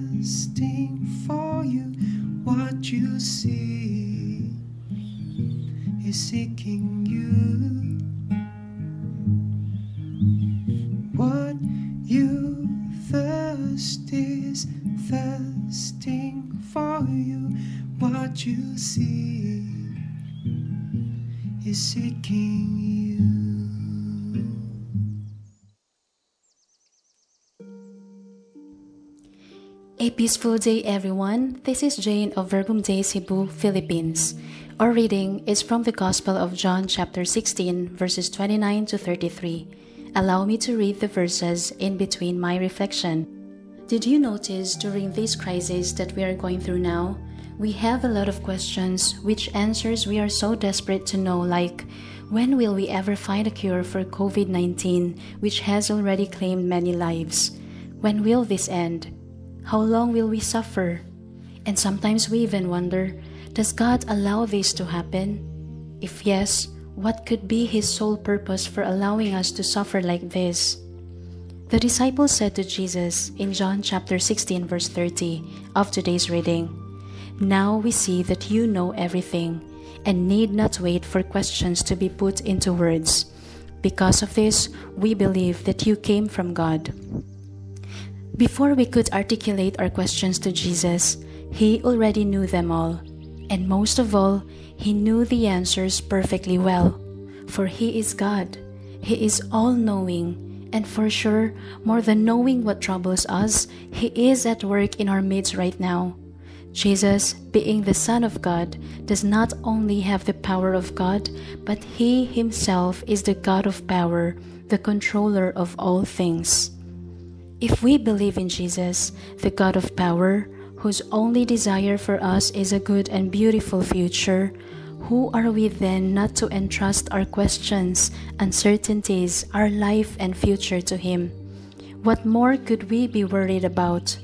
thirsting for you. What you see is seeking you. What you thirst is thirsting for you. What you see is seeking you. A peaceful day, everyone. This is Jane of Verbum Dei Cebu, Philippines. Our reading is from the Gospel of John, chapter 16, verses 29 to 33. Allow me to read the verses in between my reflection. Did you notice during this crisis that we are going through now? We have a lot of questions, which answers we are so desperate to know, like when will we ever find a cure for COVID 19, which has already claimed many lives? When will this end? How long will we suffer? And sometimes we even wonder does God allow this to happen? If yes, what could be His sole purpose for allowing us to suffer like this? The disciples said to Jesus in John chapter 16, verse 30 of today's reading, Now we see that you know everything and need not wait for questions to be put into words. Because of this, we believe that you came from God. Before we could articulate our questions to Jesus, He already knew them all. And most of all, He knew the answers perfectly well. For He is God. He is all knowing. And for sure, more than knowing what troubles us, He is at work in our midst right now. Jesus, being the Son of God, does not only have the power of God, but He Himself is the God of power, the controller of all things. If we believe in Jesus, the God of power, whose only desire for us is a good and beautiful future, who are we then not to entrust our questions, uncertainties, our life and future to Him? What more could we be worried about?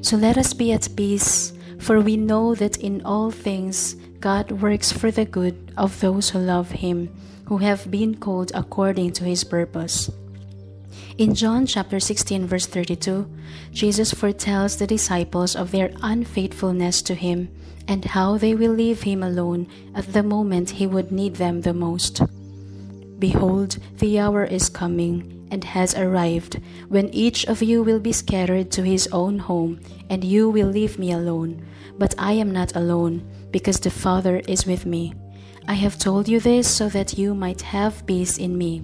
So let us be at peace, for we know that in all things God works for the good of those who love Him, who have been called according to His purpose. In John chapter 16 verse 32, Jesus foretells the disciples of their unfaithfulness to him and how they will leave him alone at the moment he would need them the most. Behold, the hour is coming and has arrived when each of you will be scattered to his own home and you will leave me alone. But I am not alone because the Father is with me. I have told you this so that you might have peace in me.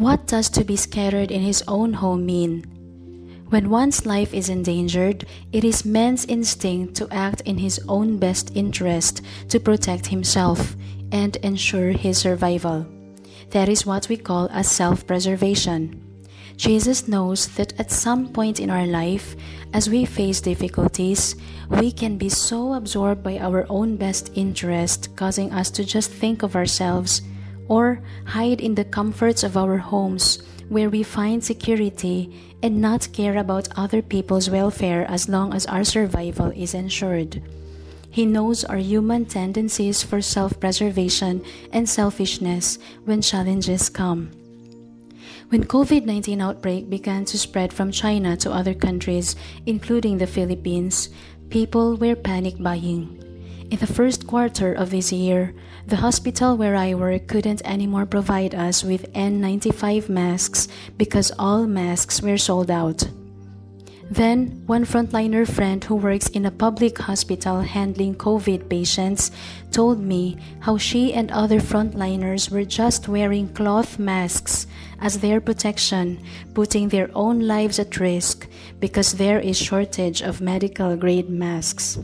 What does to be scattered in his own home mean? When one's life is endangered, it is man's instinct to act in his own best interest to protect himself and ensure his survival. That is what we call a self preservation. Jesus knows that at some point in our life, as we face difficulties, we can be so absorbed by our own best interest, causing us to just think of ourselves or hide in the comforts of our homes where we find security and not care about other people's welfare as long as our survival is ensured. He knows our human tendencies for self preservation and selfishness when challenges come. When COVID-19 outbreak began to spread from China to other countries, including the Philippines, people were panic buying. In the first quarter of this year, the hospital where I work couldn't anymore provide us with N95 masks because all masks were sold out. Then, one frontliner friend who works in a public hospital handling COVID patients told me how she and other frontliners were just wearing cloth masks as their protection, putting their own lives at risk because there is shortage of medical grade masks.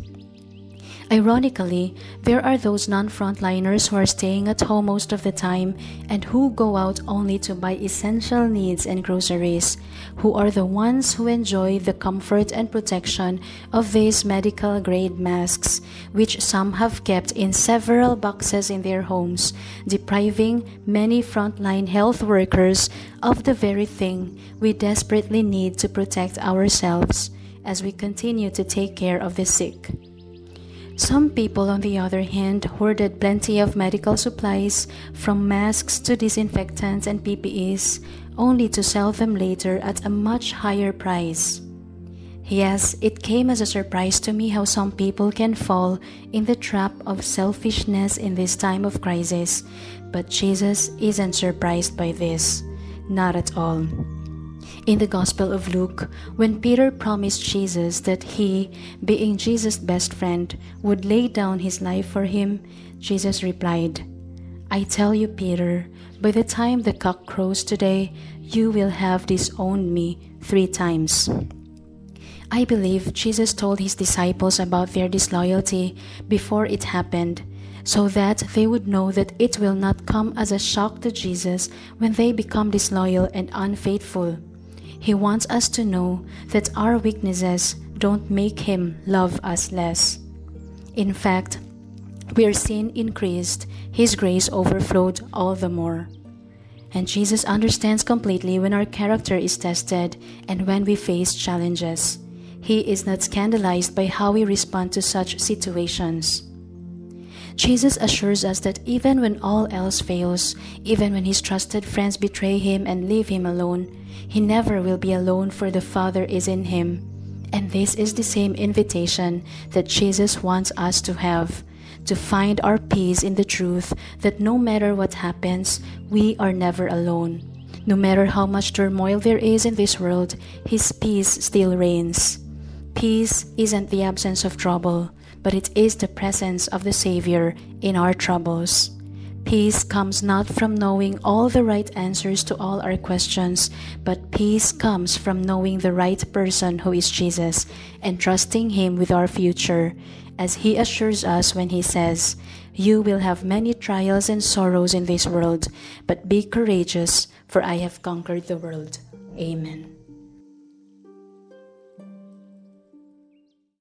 Ironically, there are those non frontliners who are staying at home most of the time and who go out only to buy essential needs and groceries, who are the ones who enjoy the comfort and protection of these medical grade masks, which some have kept in several boxes in their homes, depriving many frontline health workers of the very thing we desperately need to protect ourselves as we continue to take care of the sick. Some people, on the other hand, hoarded plenty of medical supplies, from masks to disinfectants and PPEs, only to sell them later at a much higher price. Yes, it came as a surprise to me how some people can fall in the trap of selfishness in this time of crisis, but Jesus isn't surprised by this. Not at all. In the Gospel of Luke, when Peter promised Jesus that he, being Jesus' best friend, would lay down his life for him, Jesus replied, I tell you, Peter, by the time the cock crows today, you will have disowned me three times. I believe Jesus told his disciples about their disloyalty before it happened, so that they would know that it will not come as a shock to Jesus when they become disloyal and unfaithful. He wants us to know that our weaknesses don't make Him love us less. In fact, where sin increased, His grace overflowed all the more. And Jesus understands completely when our character is tested and when we face challenges. He is not scandalized by how we respond to such situations. Jesus assures us that even when all else fails, even when his trusted friends betray him and leave him alone, he never will be alone, for the Father is in him. And this is the same invitation that Jesus wants us to have to find our peace in the truth that no matter what happens, we are never alone. No matter how much turmoil there is in this world, His peace still reigns. Peace isn't the absence of trouble, but it is the presence of the Savior in our troubles. Peace comes not from knowing all the right answers to all our questions, but peace comes from knowing the right person who is Jesus and trusting Him with our future, as He assures us when He says, You will have many trials and sorrows in this world, but be courageous, for I have conquered the world. Amen.